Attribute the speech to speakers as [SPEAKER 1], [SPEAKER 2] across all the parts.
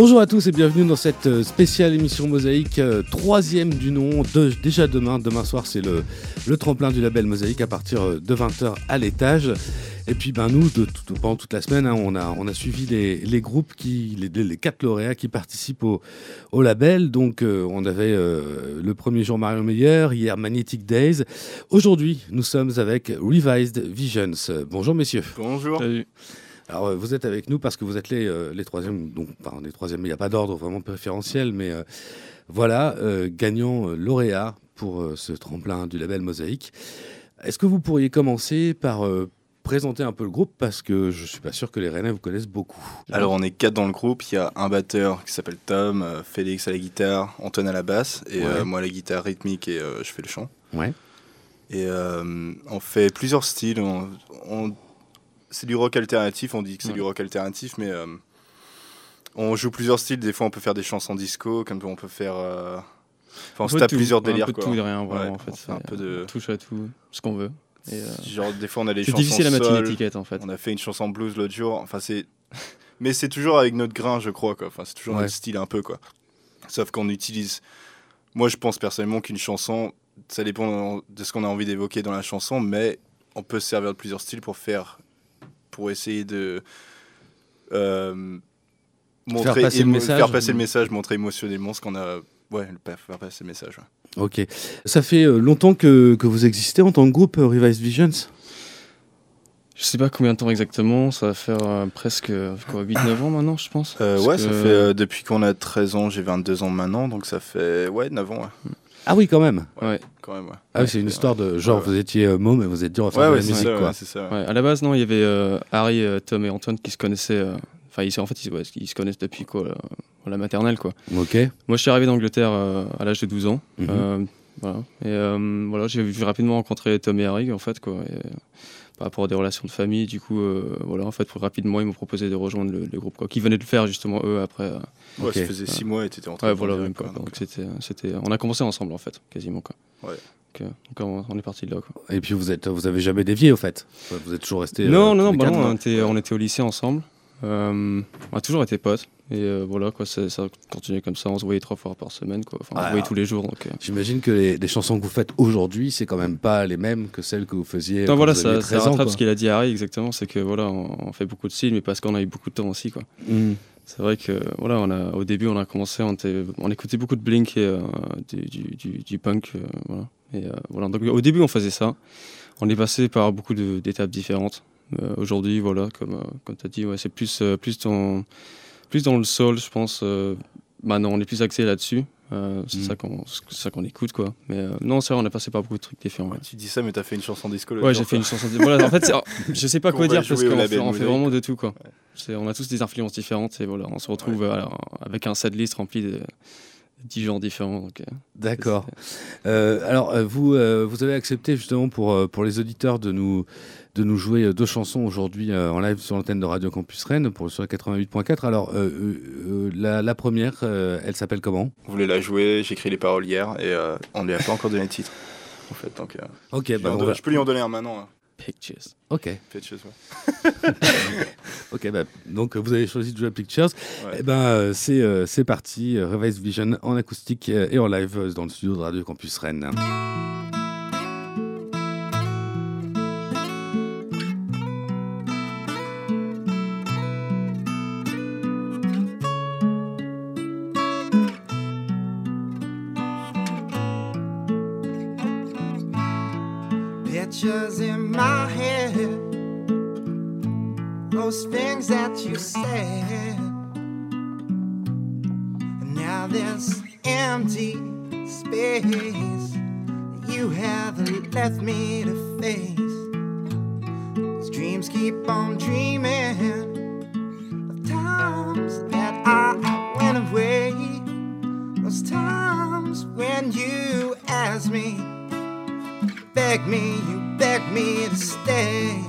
[SPEAKER 1] Bonjour à tous et bienvenue dans cette euh, spéciale émission Mosaïque, euh, troisième du nom. De, déjà demain, demain soir, c'est le, le, tremplin du label Mosaïque à partir euh, de 20h à l'étage. Et puis ben, nous, de, de, pendant toute la semaine, hein, on, a, on a suivi les, les groupes, qui, les, les, quatre lauréats qui participent au, au label. Donc euh, on avait euh, le premier jour Marion Meyer, hier Magnetic Days. Aujourd'hui, nous sommes avec Revised Visions. Bonjour messieurs.
[SPEAKER 2] Bonjour.
[SPEAKER 3] Salut.
[SPEAKER 1] Alors, vous êtes avec nous parce que vous êtes les, euh, les troisièmes, donc, enfin, les troisièmes, il n'y a pas d'ordre vraiment préférentiel, mais euh, voilà, euh, gagnant lauréat pour ce tremplin du label Mosaïque. Est-ce que vous pourriez commencer par présenter un peu le groupe? Parce que je suis pas sûr que les Rennais vous connaissent beaucoup.
[SPEAKER 2] Alors on est quatre dans le groupe, il y a un batteur qui s'appelle Tom, Félix à la guitare, Antoine à la basse et ouais. moi à la guitare rythmique et je fais le chant.
[SPEAKER 1] Ouais.
[SPEAKER 2] Et on fait plusieurs styles, on, on c'est du rock alternatif, on dit que c'est ouais. du rock alternatif, mais euh, on joue plusieurs styles. Des fois, on peut faire des chansons disco, comme on peut faire. Euh... Enfin, on se tape plusieurs délires.
[SPEAKER 3] Un peu de tout et rien, vraiment,
[SPEAKER 2] ouais,
[SPEAKER 3] en fait.
[SPEAKER 2] un peu de.
[SPEAKER 3] Touche à tout, ce qu'on veut.
[SPEAKER 2] Et euh... Genre, des fois, on a les
[SPEAKER 3] chansons.
[SPEAKER 2] C'est
[SPEAKER 3] difficile à mettre une étiquette, en fait.
[SPEAKER 2] On a fait une chanson blues l'autre jour. Enfin, c'est. mais c'est toujours avec notre grain, je crois, quoi. Enfin, c'est toujours
[SPEAKER 1] ouais.
[SPEAKER 2] notre style un peu, quoi. Sauf qu'on utilise. Moi, je pense personnellement qu'une chanson, ça dépend de ce qu'on a envie d'évoquer dans la chanson, mais on peut se servir de plusieurs styles pour faire pour essayer de euh, montrer
[SPEAKER 1] faire passer, le message,
[SPEAKER 2] faire passer le message, montrer émotionnellement ce qu'on a. Ouais, faire passer le message. Ouais.
[SPEAKER 1] Ok. Ça fait euh, longtemps que, que, vous existez en tant que groupe euh, Revised Visions?
[SPEAKER 3] Je sais pas combien de temps exactement, ça va faire euh, presque 8-9 ans maintenant, je pense.
[SPEAKER 2] Euh, ouais, que... ça fait euh, depuis qu'on a 13 ans, j'ai 22 ans maintenant, donc ça fait ouais, 9 ans. Ouais.
[SPEAKER 1] Ah oui, quand même.
[SPEAKER 3] Ouais.
[SPEAKER 2] Quand même, ouais.
[SPEAKER 1] Ah oui, c'est une histoire de genre, vous étiez euh, môme et vous êtes dit on va faire
[SPEAKER 2] ouais,
[SPEAKER 1] de
[SPEAKER 2] ouais,
[SPEAKER 1] la musique,
[SPEAKER 2] ça,
[SPEAKER 1] quoi.
[SPEAKER 2] Ouais, ça,
[SPEAKER 3] ouais. À la base, non, il y avait euh, Harry, Tom et Antoine qui se connaissaient. Enfin, ils, en fait, ils, ils, se connaissent depuis quoi, la, la maternelle, quoi.
[SPEAKER 1] Ok.
[SPEAKER 3] Moi, je suis arrivé d'Angleterre euh, à l'âge de 12 ans.
[SPEAKER 1] Mhm.
[SPEAKER 3] Mm -hmm. voilà. Et voilà, j'ai rapidement rencontré Tom et Harry, en fait, quoi. Et, par rapport à des relations de famille. Du coup, euh, voilà, en fait, rapidement, ils m'ont proposé de rejoindre le, le, groupe, quoi, qui venait de le faire justement eux après. Euh,
[SPEAKER 2] ouais, okay. ça faisait six mois et tu étais en train
[SPEAKER 3] ouais,
[SPEAKER 2] de
[SPEAKER 3] voilà, même,
[SPEAKER 2] quoi,
[SPEAKER 3] quoi.
[SPEAKER 2] donc.
[SPEAKER 3] Donc, c'était, c'était, on a commencé ensemble en fait, quasiment quoi.
[SPEAKER 2] Ouais.
[SPEAKER 3] Donc, euh, donc on, est parti de là. Quoi.
[SPEAKER 1] Et puis vous êtes, vous avez jamais dévié au fait? Vous êtes toujours resté.
[SPEAKER 3] Non,
[SPEAKER 1] euh,
[SPEAKER 3] non, non, bah
[SPEAKER 1] quatre,
[SPEAKER 3] non? on, était, on était au lycée ensemble. Euh, on a toujours été potes. Et euh, voilà, quoi, ça, ça continuait comme ça. On se voyait trois fois par semaine, quoi. Enfin, on se voyait tous les jours. Donc, euh.
[SPEAKER 1] J'imagine que les, les chansons que vous faites aujourd'hui, c'est quand même pas les mêmes que celles que vous faisiez.
[SPEAKER 3] Non, voilà,
[SPEAKER 1] vous
[SPEAKER 3] ça, ça
[SPEAKER 1] 13 ans,
[SPEAKER 3] rattrape ce qu'il a dit Harry, exactement. C'est que voilà, on, on, fait beaucoup de styles, mais parce qu'on a eu beaucoup de temps aussi, quoi.
[SPEAKER 1] Mm.
[SPEAKER 3] C'est vrai que voilà, on a, au début, on a commencé, on, écoutait beaucoup de Blink et euh, du, du, du, du, punk, voilà. Et voilà, donc au début, on faisait ça. On est passé par beaucoup d'étapes différentes. Aujourd'hui, voilà, comme, comme tu as dit, ouais, c'est plus, plus, dans, plus dans le soul, je pense. maintenant, on est plus axé là-dessus. Euh, c'est
[SPEAKER 1] Mm.
[SPEAKER 3] ça qu'on ça qu'on écoute quoi mais euh, non c'est vrai on a passé par beaucoup de trucs différents
[SPEAKER 2] Ouais, tu dis ça mais t'as fait une chanson disco
[SPEAKER 3] ouais j'ai fait une chanson voilà en fait c'est- je sais pas quoi dire parce qu'on fait, on fait
[SPEAKER 2] Mosaïque.
[SPEAKER 3] vraiment de tout quoi
[SPEAKER 2] Ouais.
[SPEAKER 3] C'est- on a tous des influences différentes et voilà on se retrouve euh, alors, avec un setlist rempli de 10 genres différents euh,
[SPEAKER 1] D'accord. Euh, alors, euh, vous, euh, vous avez accepté justement pour, euh, pour les auditeurs de nous, de nous jouer euh, deux chansons aujourd'hui euh, en live sur l'antenne de Radio Campus Rennes pour sur la 88.4. Alors, euh, la, la première, elle s'appelle comment?
[SPEAKER 2] On voulait la jouer, j'ai écrit les paroles hier et on lui a pas encore donné le titre. En fait, donc
[SPEAKER 1] Ok,
[SPEAKER 2] je,
[SPEAKER 1] bah,
[SPEAKER 2] donner-
[SPEAKER 1] va-
[SPEAKER 2] je peux lui en donner un maintenant. hein.
[SPEAKER 3] Pictures
[SPEAKER 1] ok,
[SPEAKER 2] Pictures, ouais.
[SPEAKER 1] ok. Bah, donc, vous avez choisi de jouer à Pictures.
[SPEAKER 2] Ouais.
[SPEAKER 1] Eh ben, euh, c'est euh, c'est parti. euh, Revised Vision en acoustique et en live dans le studio de Radio Campus Rennes.
[SPEAKER 4] Space that you haven't left me to face. These dreams keep on dreaming of times that I went away. Those times when you asked me begged me, you begged me to stay.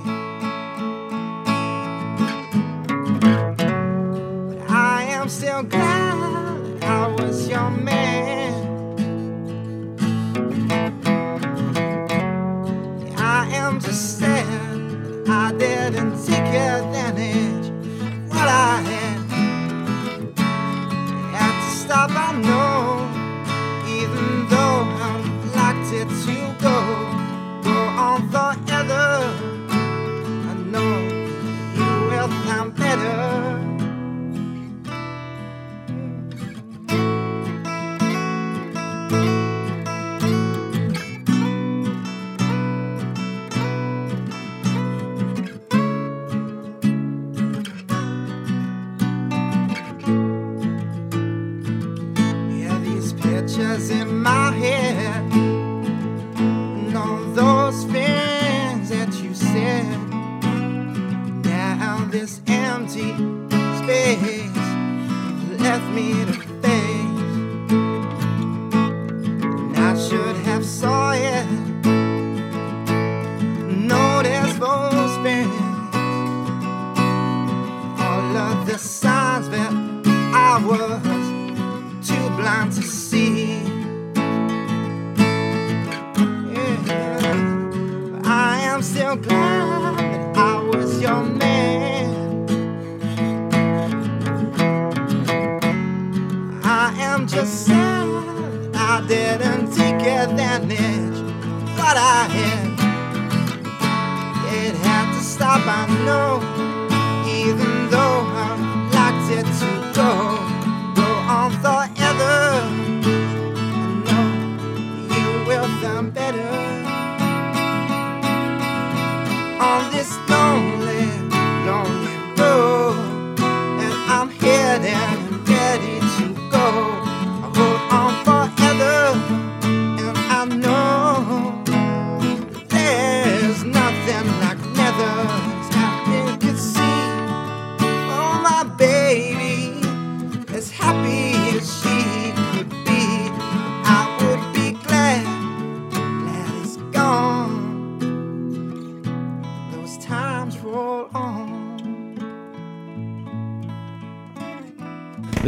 [SPEAKER 4] Stop, I know. Sad I didn't take advantage what I had. It had to stop, I know,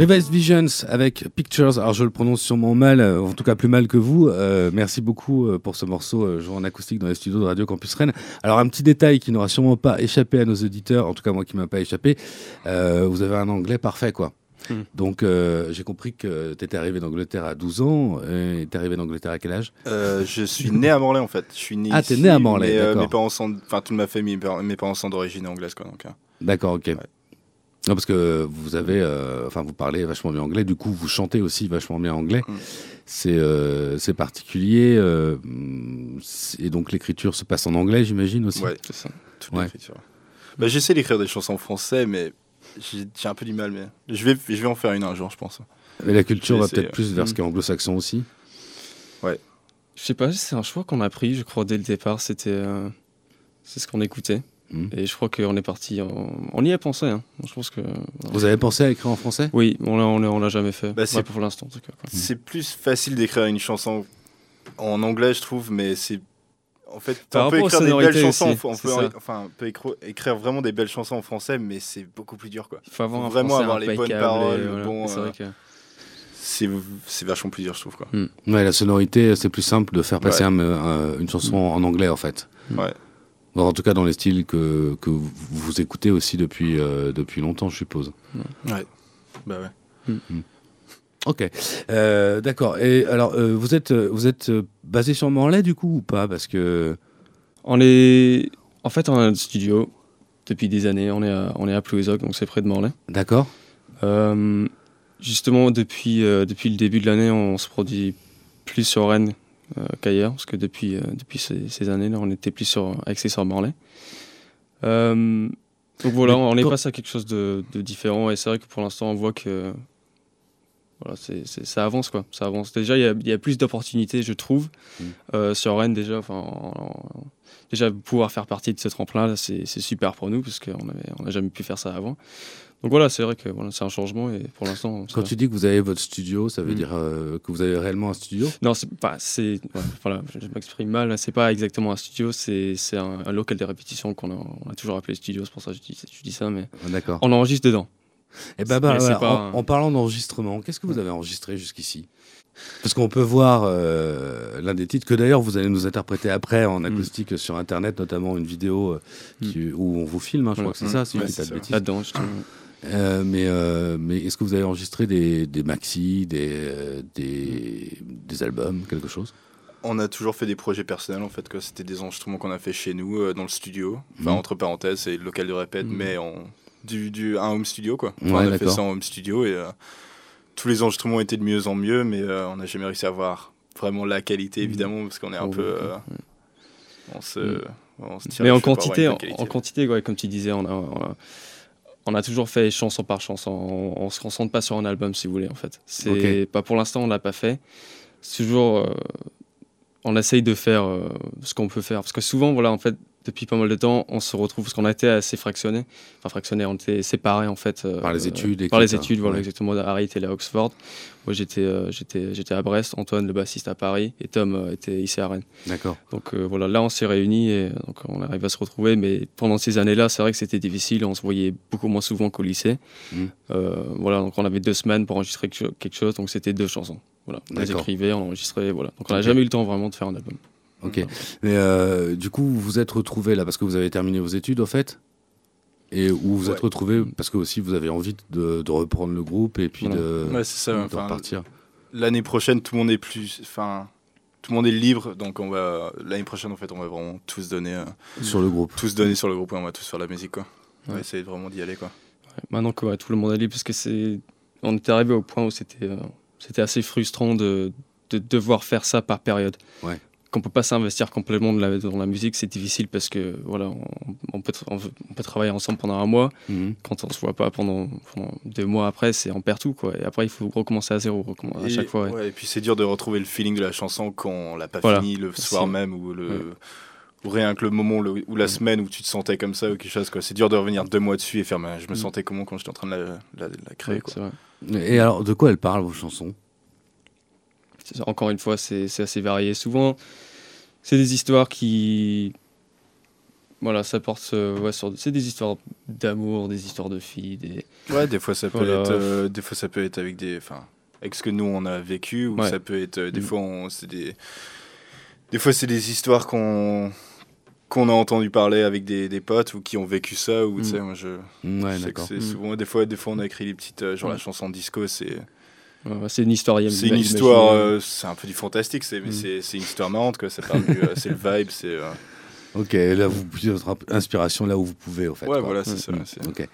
[SPEAKER 1] Revised Visions avec Pictures. Alors je le prononce sûrement mal, euh, en tout cas plus mal que vous. Euh, merci beaucoup euh, pour ce morceau joué en acoustique dans les studios de Radio Campus Rennes. Alors un petit détail qui n'aura sûrement pas échappé à nos auditeurs, en tout cas moi qui m'a pas échappé. euh, vous avez un anglais parfait quoi.
[SPEAKER 3] Hmm.
[SPEAKER 1] Donc euh, j'ai compris que tu étais arrivé d'Angleterre à 12 ans. Et t'es arrivé d'Angleterre à quel âge?
[SPEAKER 2] Euh, je suis né à Morlaix en fait. Je suis né
[SPEAKER 1] Ah, t'es né à Morlaix,
[SPEAKER 2] mais, euh,
[SPEAKER 1] d'accord.
[SPEAKER 2] mes parents sont, enfin toute ma famille, mes parents- sont d'origine anglaise quoi. Donc, hein.
[SPEAKER 1] D'accord, ok. Non, parce que vous avez, euh, enfin, vous parlez vachement bien anglais. Du coup, vous chantez aussi vachement bien anglais.
[SPEAKER 2] Mm.
[SPEAKER 1] C'est, euh, c'est particulier. euh, et donc, l'écriture se passe en anglais, j'imagine aussi.
[SPEAKER 2] ouais,
[SPEAKER 3] C'est ça.
[SPEAKER 2] toute
[SPEAKER 1] Ouais.
[SPEAKER 2] l'écriture. Bah, j'essaie d'écrire des chansons en français, mais j'ai un peu du mal. Mais je vais, je vais en faire une un jour, je pense.
[SPEAKER 1] Mais la culture va peut-être plus vers ce
[SPEAKER 3] Mm.
[SPEAKER 1] qui est anglo-saxon aussi.
[SPEAKER 3] Je sais pas, c'est un choix qu'on a pris, je crois, dès le départ. C'était. euh, c'est ce qu'on écoutait.
[SPEAKER 1] Mm.
[SPEAKER 3] Et je crois qu'on est parti. en- On y a pensé. Hein. Je pense que.
[SPEAKER 1] Vous avez pensé à écrire en français?
[SPEAKER 3] Oui, on l'a, on l'a, on l'a jamais fait.
[SPEAKER 2] Bah, c'est-
[SPEAKER 3] Ouais, pour l'instant, en tout cas. quoi.
[SPEAKER 2] C'est plus facile d'écrire une chanson en anglais, je trouve, mais c'est. En fait, on peut écrire des belles chansons,
[SPEAKER 3] aussi,
[SPEAKER 2] on peut, enfin, on peut écrire vraiment des belles chansons en français, mais c'est beaucoup plus dur, quoi.
[SPEAKER 3] Il faut avoir
[SPEAKER 2] vraiment avoir les bonnes paroles,
[SPEAKER 3] voilà.
[SPEAKER 2] bon,
[SPEAKER 3] C'est
[SPEAKER 2] euh,
[SPEAKER 3] vrai que.
[SPEAKER 2] C'est c'est vachement plus dur, je trouve, quoi.
[SPEAKER 1] Ouais, la sonorité, c'est plus simple de faire passer
[SPEAKER 2] Ouais.
[SPEAKER 1] un- un- une chanson en anglais, en fait.
[SPEAKER 2] Ouais.
[SPEAKER 1] Bon, en tout cas, dans les styles que, que vous, vous écoutez aussi depuis, euh, depuis longtemps, je suppose.
[SPEAKER 2] Ouais. Bah ouais.
[SPEAKER 1] Ok, Euh, d'accord. Et alors, euh, vous êtes, vous êtes basé sur Morlaix du coup ou pas? Parce que
[SPEAKER 3] On est. En fait, on a un studio depuis des années. On est à, on est à Plouézoc, donc c'est près de Morlaix.
[SPEAKER 1] d'accord.
[SPEAKER 3] Euh, justement, depuis, euh, depuis le début de l'année, on se produit plus sur Rennes qu'ailleurs, parce que depuis, euh, depuis ces, ces années-là, on était plus sur, axé sur Morlaix. Euh, donc voilà, on est passé à quelque chose de, de différent, et c'est vrai que pour l'instant, on voit que voilà, c'est- ça avance, quoi. Ça avance. Déjà, il y a, il y a plus d'opportunités, je trouve,
[SPEAKER 1] Mm.
[SPEAKER 3] euh, sur Rennes, déjà. Enfin, en- en- déjà, pouvoir faire partie de ce tremplin, c'est, super pour nous, parce qu'on n'a on a jamais pu faire ça avant. Donc voilà, c'est vrai que voilà, c'est un changement et pour l'instant.
[SPEAKER 1] Quand tu dis que vous avez votre studio, ça veut
[SPEAKER 3] Mm.
[SPEAKER 1] dire euh, que vous avez réellement un studio?
[SPEAKER 3] Non, c'est pas. C'est ouais, voilà, je m'exprime mal. C'est pas exactement un studio. C'est un, un local de répétition qu'on a, on a toujours appelé studio. C'est pour ça que je dis, je dis ça, mais
[SPEAKER 1] Ah, D'accord.
[SPEAKER 3] on enregistre dedans.
[SPEAKER 1] Et bah, bah,
[SPEAKER 3] mais c'est
[SPEAKER 1] voilà,
[SPEAKER 3] pas
[SPEAKER 1] en, parlant d'enregistrement, qu'est-ce que vous avez enregistré jusqu'ici? Parce qu'on peut voir euh, l'un des titres que d'ailleurs vous allez nous interpréter après en acoustique sur internet, notamment une vidéo euh, qui- où on vous filme, hein, je crois que c'est ça, si
[SPEAKER 2] Ouais,
[SPEAKER 1] je dis pas de bêtises.
[SPEAKER 3] Là-dedans, justement.
[SPEAKER 1] Euh, mais euh, mais est-ce que vous avez enregistré des, des maxi, des, euh, des, des albums, quelque chose?
[SPEAKER 2] On a toujours fait des projets personnels en fait, que c'était des enregistrements qu'on a fait chez nous euh, dans le studio. Enfin
[SPEAKER 1] Mhm.
[SPEAKER 2] entre parenthèses, c'est le local de répète,
[SPEAKER 1] Mhm.
[SPEAKER 2] mais en du, du un home studio quoi. Enfin,
[SPEAKER 1] Ouais,
[SPEAKER 2] on a fait ça en home studio et euh, tous les enregistrements étaient de mieux en mieux, mais euh, on n'a jamais réussi à avoir vraiment la qualité
[SPEAKER 1] Mhm.
[SPEAKER 2] évidemment parce qu'on est un
[SPEAKER 3] Oh,
[SPEAKER 2] peu,
[SPEAKER 3] ouais.
[SPEAKER 2] on se, on se tire
[SPEAKER 3] Mais en quantité, en, en quantité, ouais, comme tu disais, on a, on a, on a toujours fait chanson par chanson. On, on se concentre pas sur un album, si vous voulez, en fait. C'est pas pour l'instant, on l'a pas fait. C'est toujours, euh, on essaye de faire euh, ce qu'on peut faire, parce que souvent, voilà, en fait, depuis pas mal de temps, on se retrouve, parce qu'on a été assez fractionné, enfin fractionné, on était séparés en fait. euh,
[SPEAKER 1] Par les études,
[SPEAKER 3] Par les études, voilà,
[SPEAKER 1] Ouais.
[SPEAKER 3] exactement. Harry était là à Oxford. Moi, j'étais, euh, j'étais, j'étais à Brest. Antoine, le bassiste, à Paris. Et Tom euh, était ici à Rennes.
[SPEAKER 1] D'accord.
[SPEAKER 3] Donc euh, voilà, là on s'est réunis et euh, donc on arrive à se retrouver. Mais pendant ces années-là, c'est vrai que c'était difficile. On se voyait beaucoup moins souvent qu'au lycée. Euh, voilà, donc on avait deux semaines pour enregistrer quelque cho- quelque chose. Donc c'était deux chansons. Voilà, on les écrivait, on enregistrait. Voilà. Donc on n'a jamais eu le temps vraiment de faire un album.
[SPEAKER 1] Ok. Mais euh, du coup, vous vous êtes retrouvés là parce que vous avez terminé vos études, au fait? Et où vous êtes
[SPEAKER 2] Ouais.
[SPEAKER 1] retrouvés parce que aussi vous avez envie de, de reprendre le groupe et puis
[SPEAKER 3] Voilà.
[SPEAKER 1] de,
[SPEAKER 2] Ouais, c'est ça.
[SPEAKER 1] de
[SPEAKER 2] enfin,
[SPEAKER 1] repartir.
[SPEAKER 2] l'année prochaine, tout le monde est plus, enfin, tout le monde est libre, donc on va l'année prochaine en fait, on va vraiment tous donner, euh,
[SPEAKER 1] Sur le groupe.
[SPEAKER 2] tous donner sur le groupe, et on va tous faire la musique quoi. On va essayer vraiment d'y aller quoi.
[SPEAKER 3] Ouais, Maintenant que ouais, tout le monde est libre, parce que c'est, on était arrivé au point où c'était, euh, c'était assez frustrant de, de devoir faire ça par période.
[SPEAKER 1] Ouais.
[SPEAKER 3] Qu'on peut pas s'investir complètement de la- dans la musique, c'est difficile parce que voilà, on, on peut, on, veut- on peut travailler ensemble pendant un mois.
[SPEAKER 1] Mhm.
[SPEAKER 3] Quand on se voit pas pendant, pendant deux mois après, c'est on perd tout quoi. Et après, il faut recommencer à zéro, recommencer à
[SPEAKER 2] Et,
[SPEAKER 3] chaque fois. ouais.
[SPEAKER 2] ouais, et puis c'est dur de retrouver le feeling de la chanson quand on l'a pas
[SPEAKER 3] Voilà.
[SPEAKER 2] fini le soir même ou le
[SPEAKER 3] Ouais.
[SPEAKER 2] ou rien que le moment le- ou la
[SPEAKER 3] Ouais.
[SPEAKER 2] semaine où tu te sentais comme ça ou quelque chose quoi. C'est dur de revenir deux mois dessus et faire mais je me
[SPEAKER 3] Mm.
[SPEAKER 2] sentais comment quand j'étais en train de la, la- la créer
[SPEAKER 3] Ouais,
[SPEAKER 2] quoi.
[SPEAKER 1] Et alors, de quoi elles parlent vos chansons?
[SPEAKER 3] Encore une fois, c'est assez varié. Souvent, c'est des histoires qui. Voilà, ça porte euh, ouais, sur. C'est des histoires d'amour, des histoires de filles, des.
[SPEAKER 2] Ouais, des fois ça peut
[SPEAKER 3] Voilà.
[SPEAKER 2] être, euh, des fois ça peut être avec des, enfin, avec ce que nous on a vécu, ou
[SPEAKER 3] Ouais.
[SPEAKER 2] ça peut être, euh, des
[SPEAKER 3] Mm.
[SPEAKER 2] fois c'est des, des fois c'est des histoires qu'on qu'on a entendu parler avec des, des potes ou qui ont vécu ça ou tu
[SPEAKER 3] Mm.
[SPEAKER 2] moi je,
[SPEAKER 1] Ouais,
[SPEAKER 2] je sais que
[SPEAKER 1] d'accord.
[SPEAKER 2] c'est
[SPEAKER 3] Mm.
[SPEAKER 2] souvent des fois des fois on a écrit des petites euh, genre la chanson disco c'est
[SPEAKER 3] c'est une histoire.
[SPEAKER 2] c'est une histoire euh, c'est un peu du fantastique c'est mais
[SPEAKER 3] Mm.
[SPEAKER 2] c'est c'est une histoire marrante ça du, euh, c'est le vibe c'est euh,
[SPEAKER 1] Ok, là vous puisez votre inspiration là où vous pouvez, en fait.
[SPEAKER 2] ouais
[SPEAKER 1] quoi.
[SPEAKER 2] voilà c'est
[SPEAKER 3] Mm.
[SPEAKER 2] ça
[SPEAKER 1] Mm,
[SPEAKER 2] c'est-
[SPEAKER 1] Ok.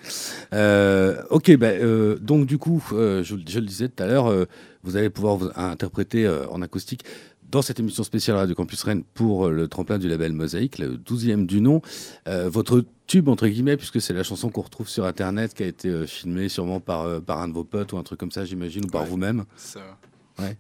[SPEAKER 1] Euh, ok, bah, euh, donc du coup, euh, je, je le disais tout à l'heure, euh, vous allez pouvoir vous interpréter euh, en acoustique dans cette émission spéciale Radio Campus Rennes pour euh, le tremplin du label Mosaïque, le 12e du nom. Euh, votre tube, entre guillemets, puisque c'est la chanson qu'on retrouve sur Internet, qui a été euh, filmée sûrement par, euh, par un de vos potes ou un truc comme ça, j'imagine, ou par
[SPEAKER 2] Ouais.
[SPEAKER 1] vous-même.
[SPEAKER 2] ça
[SPEAKER 1] Ouais,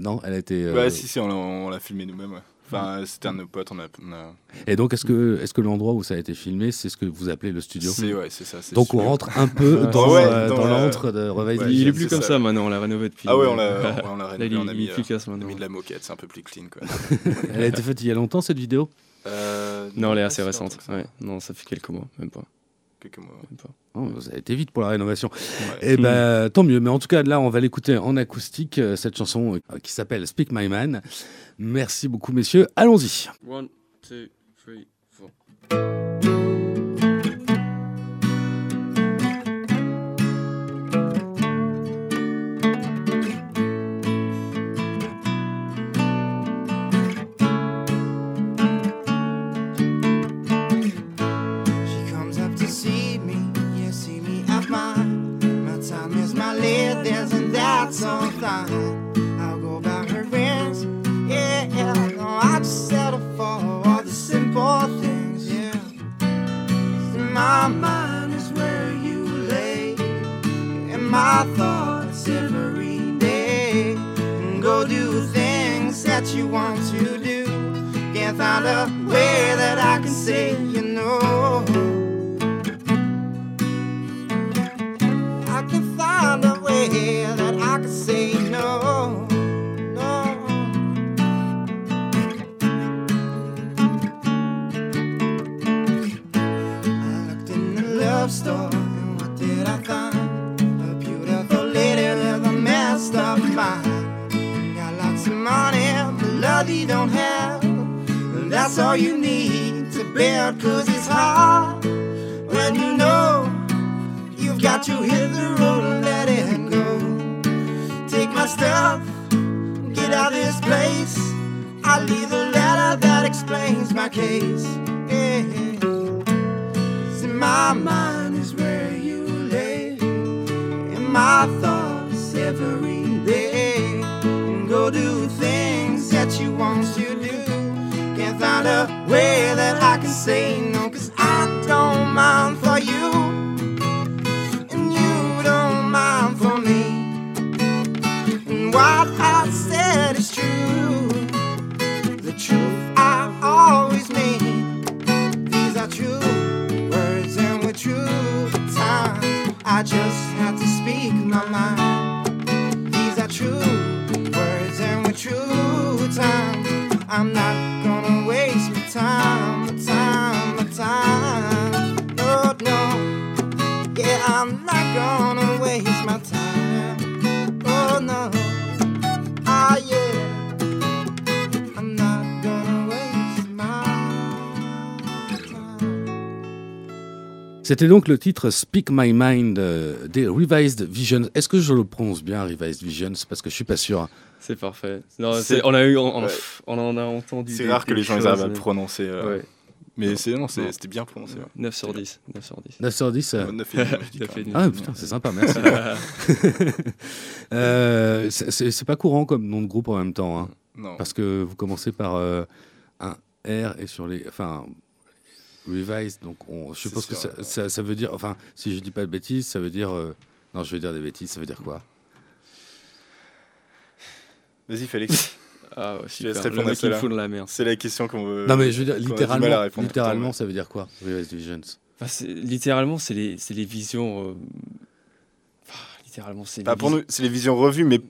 [SPEAKER 1] non, elle a été.
[SPEAKER 2] ouais si si on l'a on l'a filmé nous-mêmes ouais. Enfin c'était un de nos potes on a, on a-
[SPEAKER 1] Et donc, est-ce que, est-ce que l'endroit où ça a été filmé, c'est ce que vous appelez le studio
[SPEAKER 2] c'est ouais c'est ça
[SPEAKER 1] Donc on rentre un peu dans,
[SPEAKER 2] Ouais,
[SPEAKER 1] euh,
[SPEAKER 2] dans
[SPEAKER 1] dans
[SPEAKER 2] la-
[SPEAKER 1] l'antre de Reveil
[SPEAKER 2] Ouais,
[SPEAKER 3] il est plus comme
[SPEAKER 2] ça.
[SPEAKER 3] ça maintenant, on l'a rénové depuis.
[SPEAKER 2] Ah ouais, on l'a
[SPEAKER 3] Ouais.
[SPEAKER 2] on rénové, on a
[SPEAKER 3] il
[SPEAKER 2] mis,
[SPEAKER 3] est
[SPEAKER 2] euh,
[SPEAKER 3] efficace
[SPEAKER 2] on a mis de la moquette, c'est un peu plus clean quoi.
[SPEAKER 1] Elle a été faite il y a longtemps cette vidéo?
[SPEAKER 2] Euh,
[SPEAKER 3] Non, elle est assez récente. Ouais. Non, ça fait quelques mois, même pas.
[SPEAKER 2] Quelques mois. ouais.
[SPEAKER 3] Même pas.
[SPEAKER 1] Oh, Ça a été vite pour la rénovation.
[SPEAKER 2] Ouais.
[SPEAKER 1] Eh ben tant mieux. Mais en tout cas là, on va l'écouter en acoustique euh, cette chanson euh, qui s'appelle Speak My Man. Merci beaucoup messieurs. Allons-y.
[SPEAKER 3] One, two, three, four.
[SPEAKER 4] I'll go by her rings, yeah. No, I just settle for all the simple things, yeah. my mind is where you lay, and my thoughts every day. And go do things that you want to do. Can't find a you don't have. That's all you need to bear, cause it's hard when you know you've got to hit the road and let it go. Take my stuff, get out of this place. I leave a letter that explains my case. Yeah. See, my mind is where you lay, and my thoughts every day. Go do things find a way that I can say no, cause I don't mind for you,
[SPEAKER 1] C'était donc le titre Speak My Mind euh, des Revised Visions. Est-ce que je le prononce bien, Revised Visions? Parce que je suis pas sûr.
[SPEAKER 3] C'est parfait. Non,
[SPEAKER 2] C'est-
[SPEAKER 3] c'est- on a eu, on, on-
[SPEAKER 2] Ouais.
[SPEAKER 3] on en a entendu.
[SPEAKER 2] C'est
[SPEAKER 3] des-
[SPEAKER 2] rare que les gens arrivent à le prononcer. euh,
[SPEAKER 3] Ouais.
[SPEAKER 2] Mais c'est non, c'est-
[SPEAKER 3] Non.
[SPEAKER 2] c'était bien prononcé. ouais.
[SPEAKER 3] 9 sur 10. 9 sur 10.
[SPEAKER 1] 9 sur 10 euh,
[SPEAKER 2] Ouais, neuf et moi, je dis.
[SPEAKER 1] Ah putain, c'est sympa, merci. Euh, c'est- c'est c'est pas courant comme nom de groupe en même temps, hein,
[SPEAKER 2] Non.
[SPEAKER 1] parce que vous commencez par euh, un R et sur les, enfin, revise. Donc, on, je suppose que ça,
[SPEAKER 2] ouais.
[SPEAKER 1] ça, ça veut dire, enfin, si je dis pas de bêtises, ça veut dire, euh, non, je vais dire des bêtises. Ça veut dire quoi?
[SPEAKER 2] Vas-y, Félix.
[SPEAKER 3] Ah ouais,
[SPEAKER 2] laisse
[SPEAKER 3] super. Le
[SPEAKER 2] répondre à
[SPEAKER 3] la merde.
[SPEAKER 2] C'est la question qu'on veut.
[SPEAKER 1] Non, mais je veux dire littéralement, littéralement, ça veut dire quoi Revised Visions?
[SPEAKER 3] Enfin, littéralement, c'est les, c'est les visions. euh, enfin, littéralement, c'est.
[SPEAKER 2] Bah, pour
[SPEAKER 3] vis-
[SPEAKER 2] nous, c'est les visions revues, mais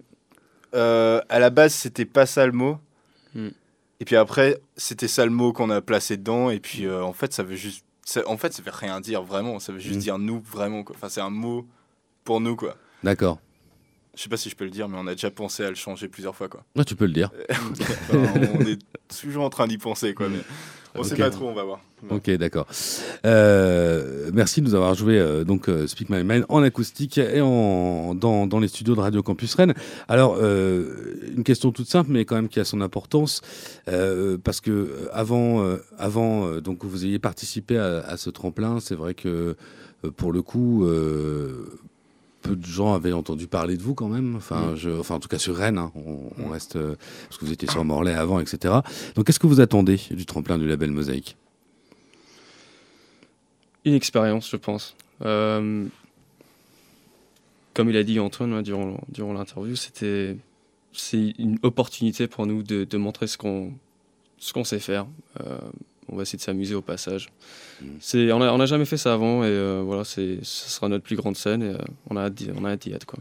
[SPEAKER 2] euh, à la base, c'était pas ça le mot.
[SPEAKER 3] Hmm.
[SPEAKER 2] Et puis après, c'était ça le mot qu'on a placé dedans. Et puis euh, en fait, ça veut juste. ça- en fait, ça veut rien dire vraiment. Ça veut juste
[SPEAKER 1] Hmm.
[SPEAKER 2] dire nous vraiment. Quoi. Enfin, c'est un mot pour nous quoi.
[SPEAKER 1] D'accord.
[SPEAKER 2] Je sais pas si je peux le dire, mais on a déjà pensé à le changer plusieurs fois quoi.
[SPEAKER 1] Ouais, tu peux le dire.
[SPEAKER 2] Enfin, on est toujours en train d'y penser quoi. Mais on sait
[SPEAKER 1] Ok.
[SPEAKER 2] pas trop, on va voir.
[SPEAKER 1] Ok, d'accord. Euh, merci de nous avoir joué euh, donc euh, Speak My Mind en acoustique et en, dans, dans les studios de Radio Campus Rennes. Alors, une question toute simple, mais quand même qui a son importance, parce que avant, avant donc que vous ayez participé à, à ce tremplin, c'est vrai que pour le coup. Peu de gens avaient entendu parler de vous quand même. Enfin, je, enfin en tout cas sur Rennes, hein, on, on reste euh, parce que vous étiez sur Morlaix avant, etc. Donc, qu'est-ce que vous attendez du tremplin du label Mosaïque?
[SPEAKER 3] Une expérience, je pense. Euh, comme il a dit Antoine hein, durant, durant l'interview, c'était c'est une opportunité pour nous de, de montrer ce qu'on ce qu'on sait faire. Euh, on va essayer de s'amuser au passage.
[SPEAKER 1] Mm.
[SPEAKER 3] C'est on n'a jamais fait ça avant et euh, voilà c'est ce sera notre plus grande scène et euh, on a hâte d'y- on a hâte d'y être quoi.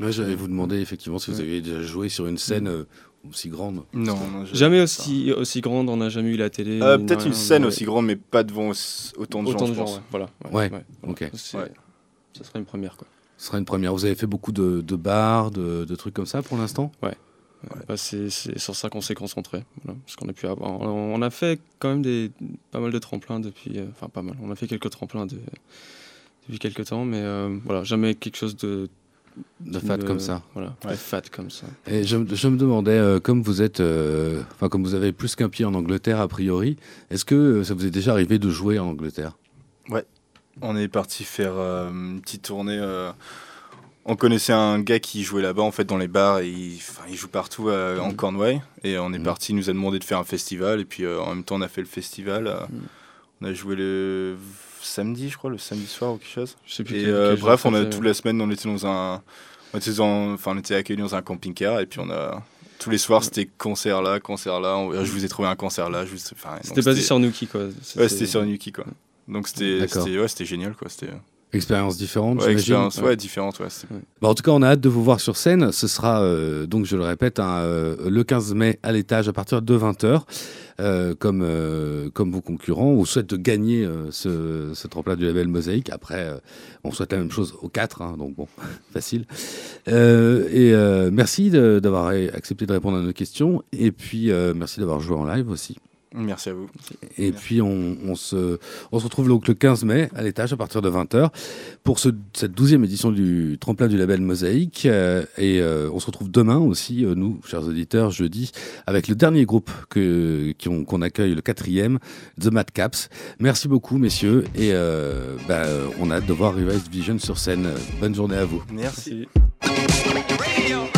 [SPEAKER 1] Ouais, J'allais vous demander effectivement si vous
[SPEAKER 2] Ouais.
[SPEAKER 1] aviez déjà joué sur une scène euh, aussi grande.
[SPEAKER 2] Non,
[SPEAKER 3] Jamais aussi aussi grande, on n'a jamais eu la télé.
[SPEAKER 2] Euh, Peut-être une scène aussi grande, mais pas devant autant de
[SPEAKER 3] autant
[SPEAKER 2] gens,
[SPEAKER 3] de
[SPEAKER 2] je
[SPEAKER 3] gens.
[SPEAKER 2] pense.
[SPEAKER 3] ouais, Voilà.
[SPEAKER 1] Ouais, ok.
[SPEAKER 2] Ouais.
[SPEAKER 3] Ça sera une première quoi.
[SPEAKER 1] Ce sera une première. Vous avez fait beaucoup de, de bars, de, de trucs comme ça pour l'instant?
[SPEAKER 3] Bah, c'est c'est sur ça qu'on s'est concentré. Voilà, parce qu'on a pu avoir, on, on a fait quand même des, pas mal de tremplins depuis. euh, Enfin, pas mal. On a fait quelques tremplins de- depuis quelques temps, mais euh, voilà, jamais quelque chose de.
[SPEAKER 1] De fat
[SPEAKER 3] de-
[SPEAKER 1] comme ça.
[SPEAKER 3] Voilà,
[SPEAKER 2] Ouais.
[SPEAKER 3] de fat comme ça.
[SPEAKER 1] Et je, me- je me demandais, euh, comme vous êtes, euh, enfin comme vous avez plus qu'un pied en Angleterre a priori, est-ce que ça vous est déjà arrivé de jouer en Angleterre?
[SPEAKER 2] On est parti faire euh, une petite tournée. On connaissait un gars qui jouait là-bas, en fait, dans les bars. Et il, joue partout euh, en
[SPEAKER 3] Mhm.
[SPEAKER 2] Cornouailles. Et on est
[SPEAKER 1] Mhm.
[SPEAKER 2] parti, il nous a demandé de faire un festival. Et puis, euh, en même temps, on a fait le festival. euh,
[SPEAKER 3] Mhm.
[SPEAKER 2] On a joué le samedi, je crois, le samedi soir ou quelque chose.
[SPEAKER 3] Je sais plus
[SPEAKER 2] Et
[SPEAKER 3] quel- quel jour
[SPEAKER 2] bref, on a toute la semaine, on était dans un. On était, dans- enfin, on était accueillis dans un camping-car. Et puis, on a. Tous les soirs, c'était concert là, concert là. On- je vous ai trouvé un concert là.
[SPEAKER 3] C'était basé sur Nuki quoi.
[SPEAKER 2] Ouais, c'était sur Nuki, quoi. Donc, c'était ouais, génial, quoi. C'était.
[SPEAKER 1] Expérience différente,
[SPEAKER 2] Ouais,
[SPEAKER 1] j'imagine
[SPEAKER 2] expérience,
[SPEAKER 3] ouais.
[SPEAKER 2] ouais, différente, ouais.
[SPEAKER 1] Bah, en tout cas, on a hâte de vous voir sur scène. Ce sera, euh, donc je le répète, hein, euh, le 15 mai à l'étage à partir de 20h. Euh, comme, comme vos concurrents, on souhaite gagner ce, ce tremplin du label Mosaïque. Après, on souhaite la même chose aux quatre, hein, donc bon, facile. Et merci d'avoir accepté de répondre à nos questions. Et puis, merci d'avoir joué en live aussi.
[SPEAKER 2] Merci à vous.
[SPEAKER 1] Et puis on, on se, on se retrouve donc le 15 mai à l'étage à partir de 20h pour ce, cette douzième édition du tremplin du label Mosaïque. Euh, et euh, on se retrouve demain aussi, euh, nous, chers auditeurs, jeudi, avec le dernier groupe que, qui on- qu'on accueille, le quatrième, The Mad Caps. Merci beaucoup, messieurs. Et euh, bah, on a hâte de voir Revised Vision sur scène. Bonne journée à vous.
[SPEAKER 2] Merci.
[SPEAKER 3] Merci.
[SPEAKER 4] Radio